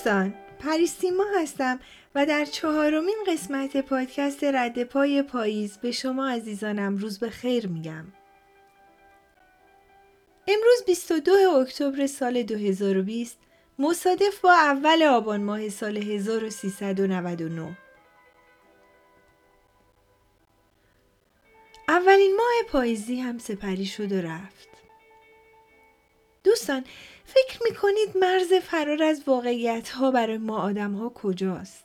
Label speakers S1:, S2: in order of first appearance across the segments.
S1: دوستان پریستیما هستم و در چهارمین قسمت پادکست رد پای پاییز به شما عزیزانم روز به خیر میگم. امروز 22 اکتبر سال 2020 مصادف با اول آبان ماه سال 1399 اولین ماه پاییزی هم سپری شد و رفت. دوستان فکر می‌کنید مرز فرار از واقعیت ها برای ما آدم ها کجاست؟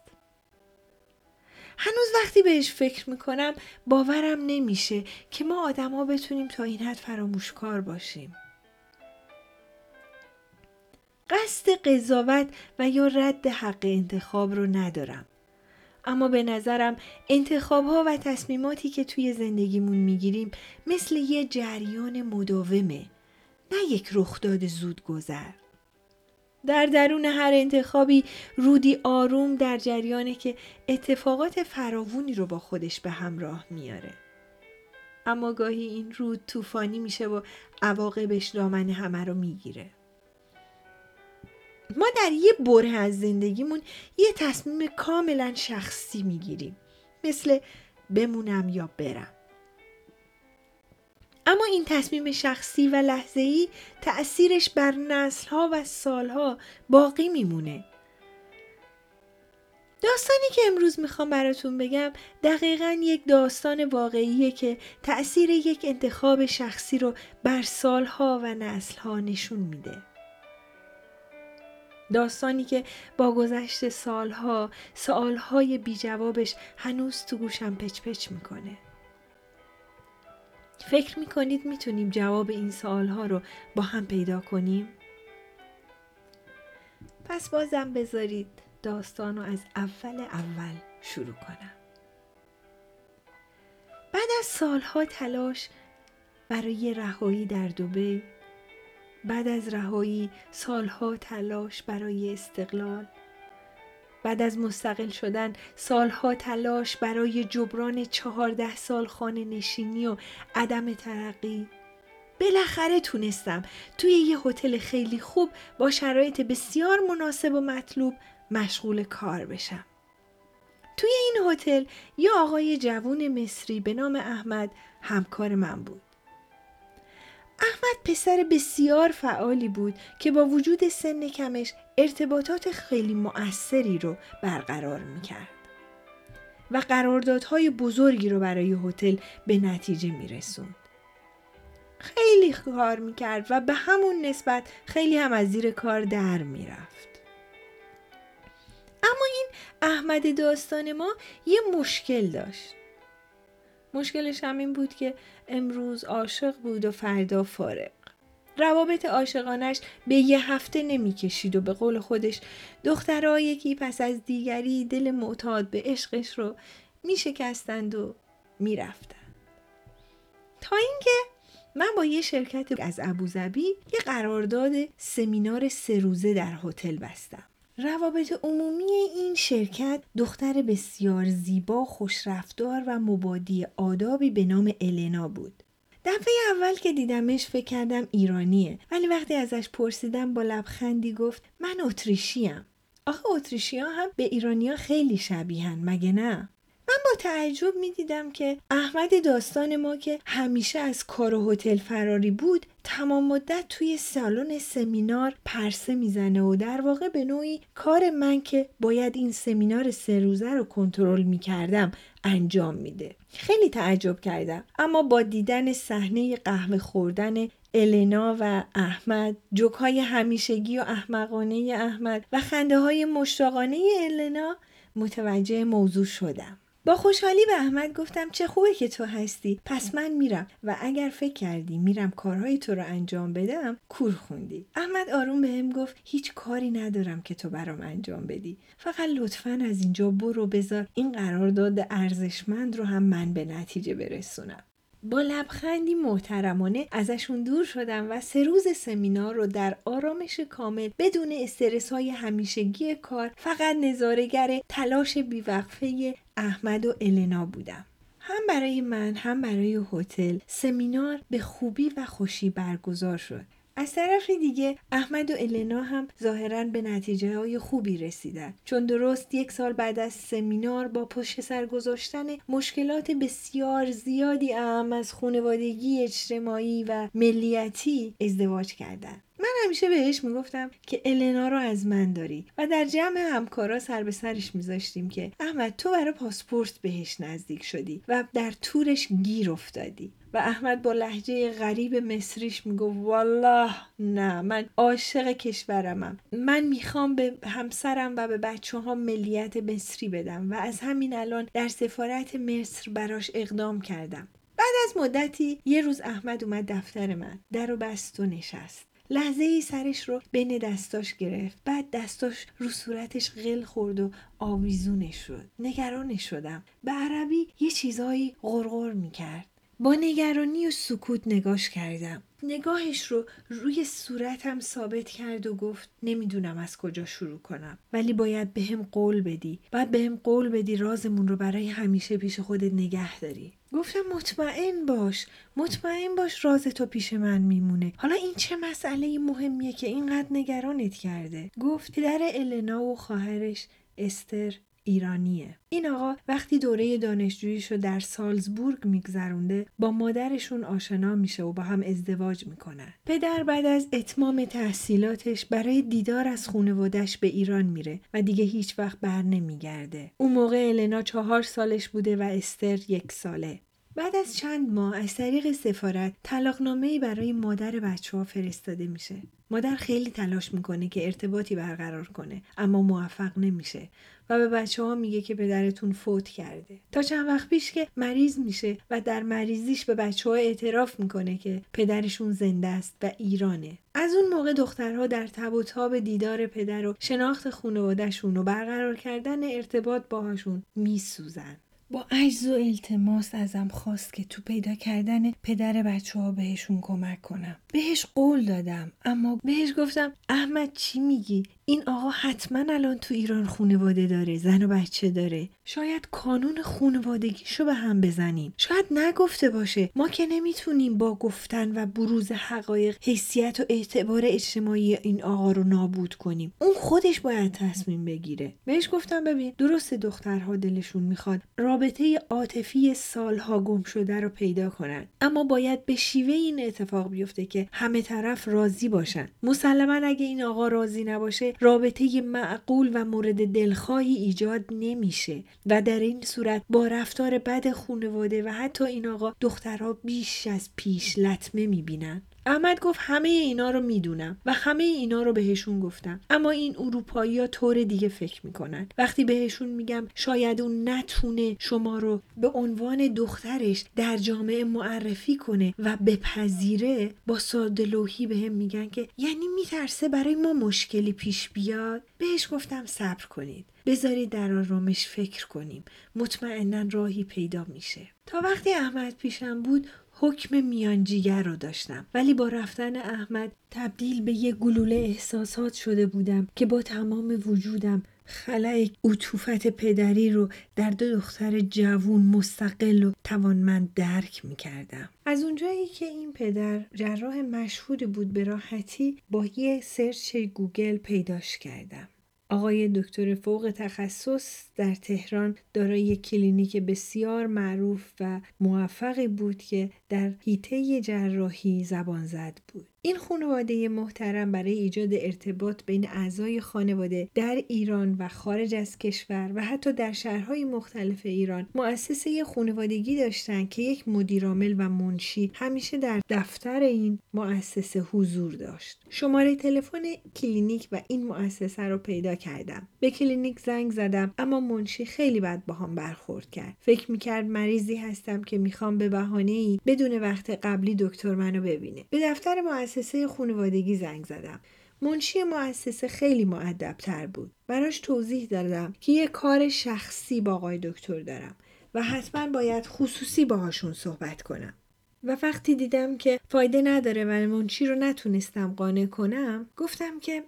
S1: هنوز وقتی بهش فکر می‌کنم باورم نمیشه که ما آدم ها بتونیم تا این حد فراموشکار باشیم. قصد قضاوت و یا رد حق انتخاب رو ندارم. اما به نظرم انتخاب ها و تصمیماتی که توی زندگیمون می‌گیریم مثل یه جریان مداومه نه یک رخداد زود گذر. در درون هر انتخابی رودی آروم در جریانه که اتفاقات فراوونی رو با خودش به همراه میاره. اما گاهی این رود طوفانی میشه و عواقبش دامن همه رو می‌گیره. ما در یه بره از زندگیمون یه تصمیم کاملا شخصی می‌گیریم. مثل بمونم یا برم. اما این تصمیم شخصی و لحظه‌ای تأثیرش بر نسلها و سالها باقی میمونه. داستانی که امروز می‌خوام براتون بگم دقیقا یک داستان واقعیه که تأثیر یک انتخاب شخصی رو بر سالها و نسلها نشون میده. داستانی که با گذشت سالها سالهای بی جوابش هنوز تو گوشم پچ پچ می‌کنه. فکر می کنید می تونیم جواب این سوال ها رو با هم پیدا کنیم؟ پس بازم بذارید داستان رو از اول اول شروع کنم. بعد از سالها تلاش برای رهایی در دوبه بعد از رهایی سالها تلاش برای استقلال بعد از مستقل شدن سالها تلاش برای جبران چهارده سال خانه نشینی و عدم ترقی بالاخره تونستم توی یه هتل خیلی خوب با شرایط بسیار مناسب و مطلوب مشغول کار بشم. توی این هتل یه آقای جوون مصری به نام احمد همکار من بود. احمد پسر بسیار فعالی بود که با وجود سن کمش ارتباطات خیلی مؤثری رو برقرار می‌کرد و قراردادهای بزرگی رو برای هتل به نتیجه میرسوند. خیلی کار می‌کرد و به همون نسبت خیلی هم از زیر کار در می‌رفت. اما این احمد داستان ما یه مشکل داشت. مشکلش همین بود که امروز عاشق بود و فردا فارغ. روابط عاشقانش به یه هفته نمی‌کشید و به قول خودش دخترها یکی پس از دیگری دل معتاد به عشقش رو میشکستند و می‌رفتند. تا اینکه من با یه شرکت از ابوظبی یه قرارداد سمینار سه روزه در هتل بستم. روابط عمومی این شرکت دختر بسیار زیبا، خوشرفتار و مبادی آدابی به نام النا بود. دفعه اول که دیدمش فکر کردم ایرانیه ولی وقتی ازش پرسیدم با لبخندی گفت من اتریشیم. آخه اتریشی ها هم به ایرانیا خیلی شبیهن مگه نه؟ من با تعجب می دیدم که احمد داستان ما که همیشه از کار و هتل فراری بود تمام مدت توی سالن سمینار پرسه می‌زنه و در واقع به نوعی کار من که باید این سمینار سه روزه رو کنترل می کردم انجام میده. خیلی تعجب کردم اما با دیدن صحنه قهوه خوردن النا و احمد جوکهای همیشگی و احمقانه احمد و خنده های مشتاقانه النا متوجه موضوع شدم. با خوشحالی به احمد گفتم چه خوبه که تو هستی. پس من میرم و اگر فکر کردی میرم کارهای تو رو انجام بدم کور خوندی. احمد آروم به هم گفت هیچ کاری ندارم که تو برام انجام بدی. فقط لطفا از اینجا برو بذار. این قرارداد ارزشمند رو هم من به نتیجه برسونم. با لبخندی محترمانه ازشون دور شدم و سه روز سمینار رو در آرامش کامل بدون استرس های همیشگی کار فقط نظارگر تلاش بیوقفه احمد و النا بودم. هم برای من هم برای هتل سمینار به خوبی و خوشی برگزار شد. از طرف دیگه احمد و النا هم ظاهرا به نتیجه های خوبی رسیدن. چون درست یک سال بعد از سمینار با پشت سر گذاشتن مشکلات بسیار زیادی اهم از خانوادگی اجتماعی و ملیتی ازدواج کردن. من همیشه بهش می‌گفتم که النا رو از من داری و در جمع همکارا سر به سرش میذاشتیم که احمد تو برای پاسپورت بهش نزدیک شدی و در تورش گیر افتادی. و احمد با لحجه غریب مصریش می‌گفت والله نه من عاشق کشورمم. من می‌خوام به همسرم و به بچه ها ملیت مصری بدم و از همین الان در سفارت مصر براش اقدام کردم. بعد از مدتی یه روز احمد اومد دفتر من در و بست و نشست. لحظه ای سرش رو بین دستاش گرفت. بعد دستاش رو صورتش غل خورد و آویزونش شد. نگرانش شدم. به عربی یه چیزایی غرغر می‌کرد. با نگرانی و سکوت نگاش کردم. نگاهش رو روی صورتم ثابت کرد و گفت نمی‌دونم از کجا شروع کنم ولی باید به هم قول بدی. باید به هم قول بدی رازمون رو برای همیشه پیش خودت نگه داری. گفتم مطمئن باش مطمئن باش راز تو پیش من میمونه. حالا این چه مسئله مهمیه که اینقدر نگرانت کرده؟ گفت پدر النا و خواهرش استر. ایرانیه. این آقا وقتی دوره دانشجوییش رو در سالزبورگ میگذرونده با مادرشون آشنا میشه و با هم ازدواج می‌کنن. پدر بعد از اتمام تحصیلاتش برای دیدار از خونوادش به ایران میره و دیگه هیچ وقت بر نمیگرده. اون موقع النا چهار سالش بوده و استر یک ساله. بعد از چند ماه از طریق سفارت طلاقنامه برای مادر بچه ها فرستاده میشه. مادر خیلی تلاش می‌کنه که ارتباطی برقرار کنه اما موفق نمیشه. و به بچه ها میگه که پدرتون فوت کرده. تا چند وقت پیش که مریض میشه و در مریضیش به بچه ها اعتراف می‌کنه که پدرشون زنده است و ایرانه. از اون موقع دخترها در تب و تاب دیدار پدر و شناخت خانوادهشون و برقرار کردن ارتباط باهاشون میسوزن. با عجز و التماس ازم خواست که تو پیدا کردن پدر بچه ها بهشون کمک کنم. بهش قول دادم اما بهش گفتم احمد چی میگی؟ این آقا حتما الان تو ایران خونواده داره زن و بچه داره. شاید کانون خونوادگیشو به هم بزنیم. شاید نگفته باشه. ما که نمی‌تونیم با گفتن و بروز حقایق حیثیت و اعتبار اجتماعی این آقا رو نابود کنیم. اون خودش باید تصمیم بگیره. بهش گفتم ببین درست دخترها دلشون می‌خواد رابطه عاطفی سالها گم شده رو پیدا کنن. اما باید به شیوه این اتفاق بیفته که همه طرف راضی باشن. مسلما اگه این آقا راضی نباشه رابطه معقول و مورد دلخواهی ایجاد نمیشه و در این صورت با رفتار بد خونواده و حتی این آقا دخترها بیش از پیش لطمه می‌بینن. احمد گفت همه اینا رو می‌دونم و همه اینا رو بهشون گفتم. اما این اروپایی ها طور دیگه فکر می‌کنن. وقتی بهشون میگم شاید اون نتونه شما رو به عنوان دخترش در جامعه معرفی کنه و بپذیره با سادلوهی بهم میگن که یعنی میترسه برای ما مشکلی پیش بیاد؟ بهش گفتم صبر کنید. بذارید در آرامش فکر کنیم. مطمئنا راهی پیدا میشه. تا وقتی احمد پیشم بود حکم میانجیگر رو داشتم ولی با رفتن احمد تبدیل به یه گلوله احساسات شده بودم که با تمام وجودم خلای عطوفت پدری رو در دو دختر جوون مستقل و توانمند درک می کردم. از اونجایی که این پدر جراح مشهوری بود به راحتی با یه search Google پیداش کردم. آقای دکتر فوق تخصص در تهران دارای کلینیک بسیار معروف و موفقی بود که در حیطه جراحی زبان زد بود. این خانواده محترم برای ایجاد ارتباط بین اعضای خانواده در ایران و خارج از کشور و حتی در شهرهای مختلف ایران مؤسسه خانوادگی داشتند که یک مدیرعامل و منشی همیشه در دفتر این مؤسسه حضور داشت. شماره تلفن کلینیک و این مؤسسه رو پیدا کردم. به کلینیک زنگ زدم اما منشی خیلی بد باهام برخورد کرد. فکر می‌کرد مریضی هستم که می‌خوام به بهانه ای بدون وقت قبلی دکتر منو ببینه. به دفتر مؤسسه خانوادگی زنگ زدم. منشی مؤسسه خیلی مؤدب‌تر بود. براش توضیح دادم که یه کار شخصی با آقای دکتر دارم و حتما باید خصوصی باهاشون صحبت کنم. و وقتی دیدم که فایده نداره و منشی رو نتونستم قانع کنم گفتم که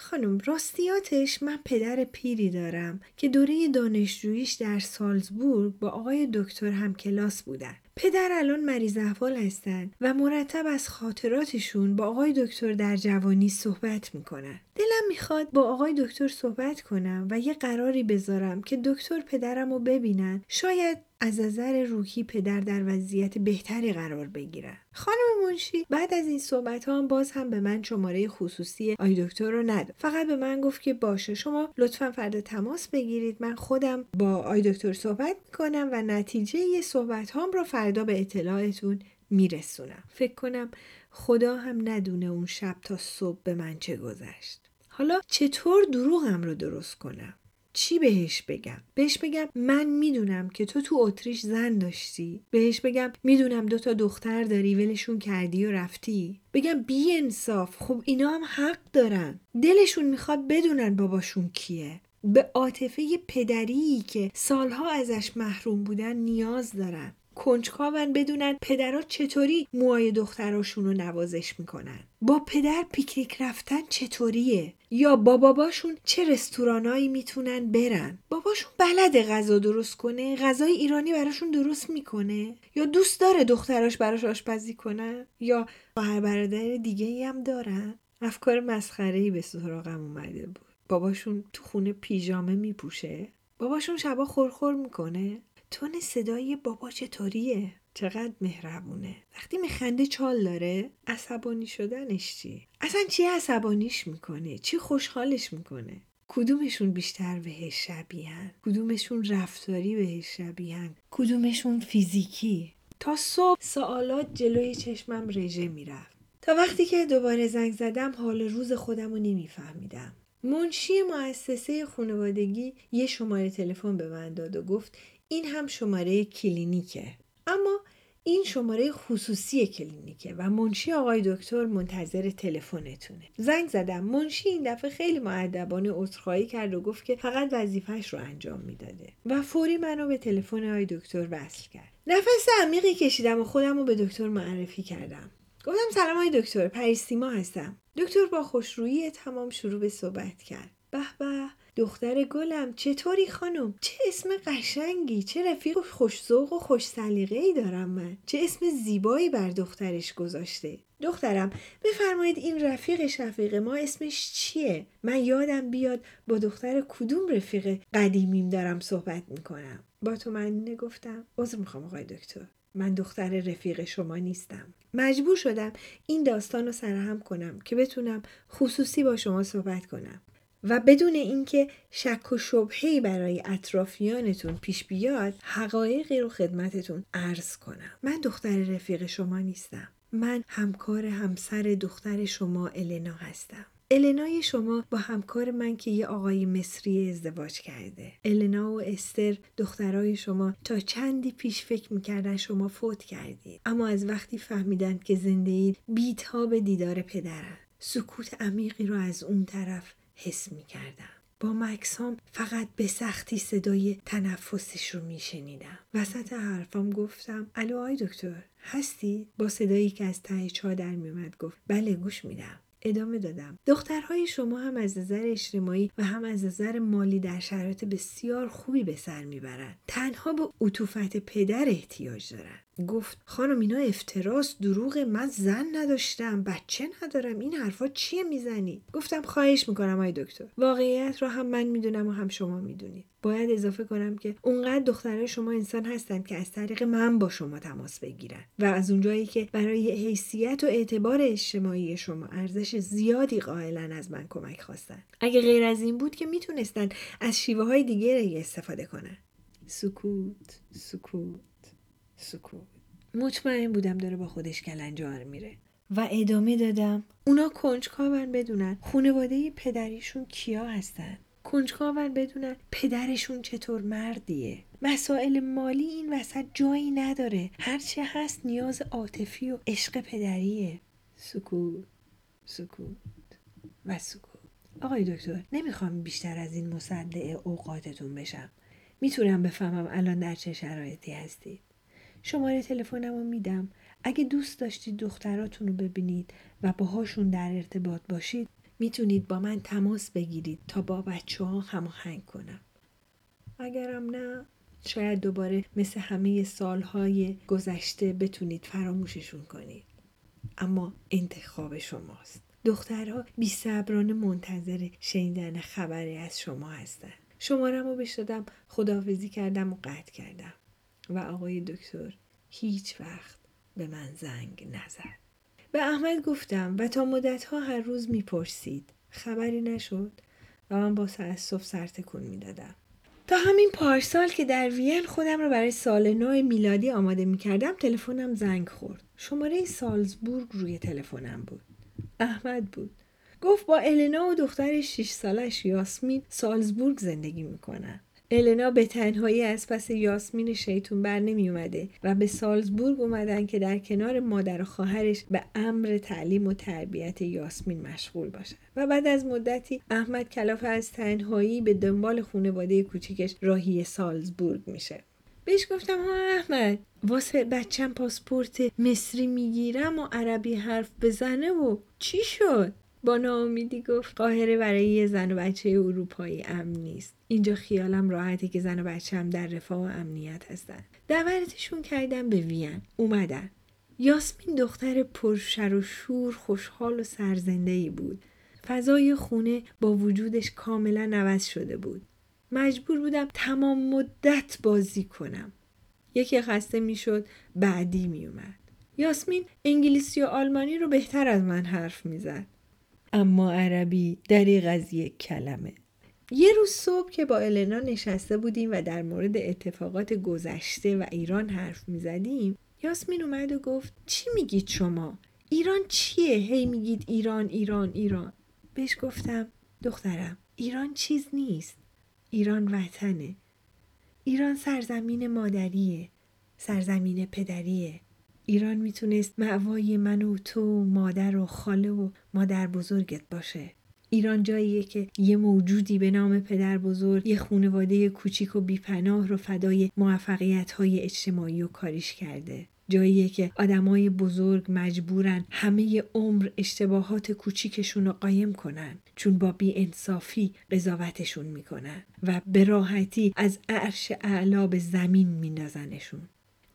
S1: خانم راستیاتش من پدر پیری دارم که دوره دانشجوییش در سالزبورگ با آقای دکتر هم کلاس بودن. پدر الان مریض احوال هستن و مرتب از خاطراتشون با آقای دکتر در جوانی صحبت می‌کنن. دلم می‌خواد با آقای دکتر صحبت کنم و یه قراری بذارم که دکتر پدرم رو ببینن شاید از نظر روحی پدر در وضعیت بهتری قرار بگیرن. خانم منشی بعد از این صحبت ها هم باز هم به من شماره خصوصی آی دکتر رو نداد. فقط به من گفت که باشه شما لطفا فردا تماس بگیرید. من خودم با آی دکتر صحبت می‌کنم و نتیجه صحبت هام رو فردا به اطلاعتون میرسونم. فکر کنم خدا هم ندونه اون شب تا صبح به من چه گذشت. حالا چطور دروغم رو درست کنم؟ چی بهش بگم؟ بهش بگم من می‌دونم که تو تو اتریش زن داشتی. بهش بگم می‌دونم دو تا دختر داری ولشون کردی و رفتی. بگم بی انصاف خب اینا هم حق دارن. دلشون می‌خواد بدونن باباشون کیه. به عاطفه پدری که سالها ازش محروم بودن نیاز دارن. کنجکاون بدونن پدرها چطوری موهای دختراشون رو نوازش می‌کنن. با پدر پیکنیک رفتن چطوریه؟ یا با باباشون چه رستورانایی می‌تونن برن؟ باباشون بلد غذا درست کنه غذای ایرانی براشون درست می‌کنه؟ یا دوست داره دختراش براش آشپزی کنن یا خواهر برادر دیگه ای هم دارن؟ افکار مسخره ای به سراغم اومده بود. باباشون تو خونه پیژامه میپوشه. باباشون شبا خورخور می‌کنه. تون صدای بابا چطوریه؟ چقدر مهربونه. وقتی میخنده چال داره عصبانی شدنش چی؟ اصلا چی عصبانیش می‌کنه؟ چی خوشحالش می‌کنه؟ کدومشون بیشتر بهش شبیهن؟ کدومشون رفتاری بهش شبیهن؟ کدومشون فیزیکی؟ تا صبح سوالات جلوی چشمم رژه می‌رفت. تا وقتی که دوباره زنگ زدم حال روز خودم رو نمیفهمیدم. منشی مؤسسه خانوادگی یه شماره تلفن به من داد و گفت این هم شماره کلینیکه. اما این شماره خصوصی کلینیکه و منشی آقای دکتر منتظر تلفنتونه. زنگ زدم. منشی این دفعه خیلی معدبانه عذرخواهی کرد و گفت که فقط وظیفهش رو انجام می‌داده و فوری منو به تلفن آقای دکتر وصل کرد. نفس عمیقی کشیدم و خودم رو به دکتر معرفی کردم. گفتم سلام آقای دکتر پریسیما هستم. دکتر با خوشرویی تمام شروع به صحبت کرد. به به. دختر گلم چطوری خانم؟ چه اسم قشنگی؟ چه رفیق خوشزوق و خوش سلیقه ای دارم من. چه اسم زیبایی بر دخترش گذاشته. دخترم بفرمایید این رفیق شفیق ما اسمش چیه؟ من یادم بیاد با دختر کدوم رفیق قدیمیم دارم صحبت می‌کنم. با تو من گفتم. عذر می‌خوام آقای دکتر. من دختر رفیق شما نیستم. مجبور شدم این داستان رو سرهم کنم که بتونم خصوصی با شما صحبت کنم. و بدون اینکه شک و شبهی برای اطرافیانتون پیش بیاد حقایقی رو خدمتتون عرض کنم. من دختر رفیق شما نیستم. من همکار همسر دختر شما النا هستم. النای شما با همکار من که یه آقای مصری ازدواج کرده. النا و استر دخترای شما تا چندی پیش فکر می‌کردن شما فوت کردید. اما از وقتی فهمیدن که زنده اید بیتاب دیدار پدرن. سکوت عمیقی رو از اون طرف حس می کردم. با مکسام فقط به سختی صدای تنفسش رو می شنیدم. وسط حرفام گفتم الو آی دکتر هستی؟ با صدایی که از ته چادر می اومد گفت بله گوش میدم. ادامه دادم دخترهای شما هم از نظر اجتماعی و هم از نظر مالی در شرایط بسیار خوبی به سر می‌برند تنها به عطوفت پدر احتیاج دارند گفت خانم اینا افتراس دروغ من زن نداشتم بچه ندارم این حرفا چیه می‌زنی؟ گفتم خواهش می‌کنم آی دکتر. واقعیت رو هم من می‌دونم و هم شما می‌دونید باید اضافه کنم که اونقدر دخترای شما انسان هستند که از طریق من با شما تماس بگیرن. و از اونجایی که برای حیثیت و اعتبار اجتماعی شما ارزش زیادی قائلا از من کمک خواستن. اگه غیر از این بود که می‌تونستن از شیوه های دیگه استفاده کنن. سکوت سکوت. سکوت. مطمئن بودم داره با خودش کلنجار میره. و ادامه دادم. اونا کنجکاون بدونن خانواده پدریشون کیا هستن. کنجکاون بدونن پدرشون چطور مردیه. مسائل مالی این وسط جایی نداره. هرچه هست نیاز عاطفی و عشق پدریه. سکوت سکوت و سکوت. آقای دکتر نمی‌خوام بیشتر از این مصدع اوقاتتون بشم. می‌تونم بفهمم الان در چه شرایطی هستید شماره تلفنم رو میدم. اگه دوست داشتید دختراتون رو ببینید و باهاشون در ارتباط باشید می‌تونید با من تماس بگیرید تا با بچه ها هماهنگ کنم. اگرم نه شاید دوباره مثل همه سالهای گذشته بتونید فراموششون کنید. اما انتخاب شماست. دخترها بی صبرانه منتظر شنیدن خبری از شما هستن. شمارم رو بهش دادم خداحافظی کردم و قطع کردم. و آقای دکتر هیچ وقت به من زنگ نزد. به احمد گفتم و تا مدتها هر روز می‌پرسید. خبری نشد و من با تأسف سرتکون می‌دادم. تا همین پارسال که در وین خودم رو برای سال نو میلادی آماده می‌کردم تلفنم زنگ خورد. شماره سالزبورگ روی تلفنم بود. احمد بود. گفت با النا و دخترش 6 سالش یاسمین سالزبورگ زندگی می‌کنن. النا به تنهایی از پس یاسمین شیطون بر نمی اومده و به سالزبورگ اومدن که در کنار مادر و خواهرش به امر تعلیم و تربیت یاسمین مشغول باشن. و بعد از مدتی احمد کلافه از تنهایی به دنبال خانواده کوچیکش راهی سالزبورگ میشه. بهش گفتم ها احمد واسه بچم پاسپورت مصری می‌گیرم و عربی حرف بزنه و چی شد؟ با ناامیدی گفت قاهره برای یه زن و بچه اروپایی امن نیست. اینجا خیالم راحته که زن و هم در رفاه و امنیت هستن. دعوتشون کردم به وین. اومدن. یاسمین دختر پرشر و شور خوشحال و سرزنده ای بود. فضای خونه با وجودش کاملا عوض شده بود. مجبور بودم تمام مدت بازی کنم. یکی خسته می‌شد بعدی میومد یاسمین انگلیسی و آلمانی رو بهتر از من حرف می‌زد. اما عربی دریغ از یک کلمه. یه روز صبح که با النا نشسته بودیم و در مورد اتفاقات گذشته و ایران حرف می زدیم یاسمین اومد و گفت چی میگید شما؟ ایران چیه؟ هی میگید ایران ایران ایران. بهش گفتم دخترم ایران چیز نیست. ایران وطنه. ایران سرزمین مادریه سرزمین پدریه. ایران می‌تونست معوای من و تو مادر و خاله و مادر بزرگت باشه ایران جاییه که یه موجودی به نام پدر بزرگ یه خونواده کوچیک و بیپناه رو فدای موفقیت های اجتماعی و کاریش کرده. جاییه که آدمای بزرگ مجبورن همه عمر اشتباهات کوچیکشون رو قایم کنن چون با بی انصافی قضاوتشون می‌کنن و به راحتی از عرش اعلا به زمین میندازنشون.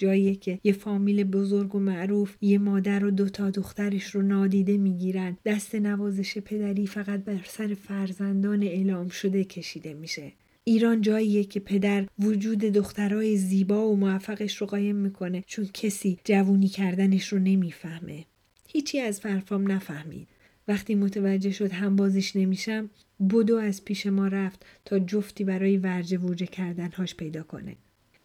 S1: جایی که یه فامیل بزرگ و معروف یه مادر و دوتا دخترش رو نادیده می‌گیرن. دست نوازش پدری فقط بر سر فرزندان اعلام شده کشیده میشه. ایران جاییه که پدر وجود دخترای زیبا و موفقش رو قایم می‌کنه چون کسی جوونی کردنش رو نمی‌فهمه. هیچی از فرفام نفهمید. وقتی متوجه شد هم بازیش نمیشم بدو از پیش ما رفت تا جفتی برای ورجه ورجه کردنهاش پیدا کنه.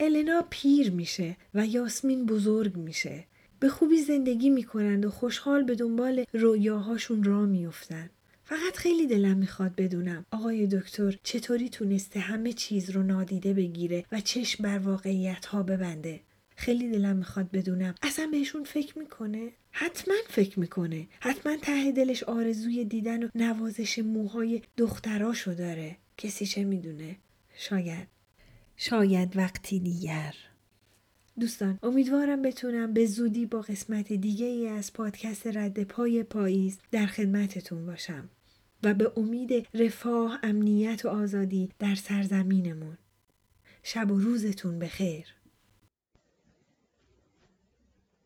S1: النا پیر میشه و یاسمین بزرگ میشه. به خوبی زندگی می‌کنند و خوشحال به دنبال رویاهاشون را میفتن. فقط خیلی دلم می‌خواد بدونم آقای دکتر چطوری تونسته همه چیز رو نادیده بگیره و چشم بر واقعیت ها ببنده. خیلی دلم می‌خواد بدونم اصلا بهشون فکر می‌کنه؟ حتما فکر می‌کنه. حتما ته دلش آرزوی دیدن و نوازش موهای دختراشو داره. کسی چه می‌دونه؟ شاید شاید وقتی دیگر دوستان امیدوارم بتونم به زودی با قسمت دیگه ای از پادکست رد پای پاییز در خدمتتون باشم و به امید رفاه، امنیت و آزادی در سرزمینمون. شب و روزتون بخیر.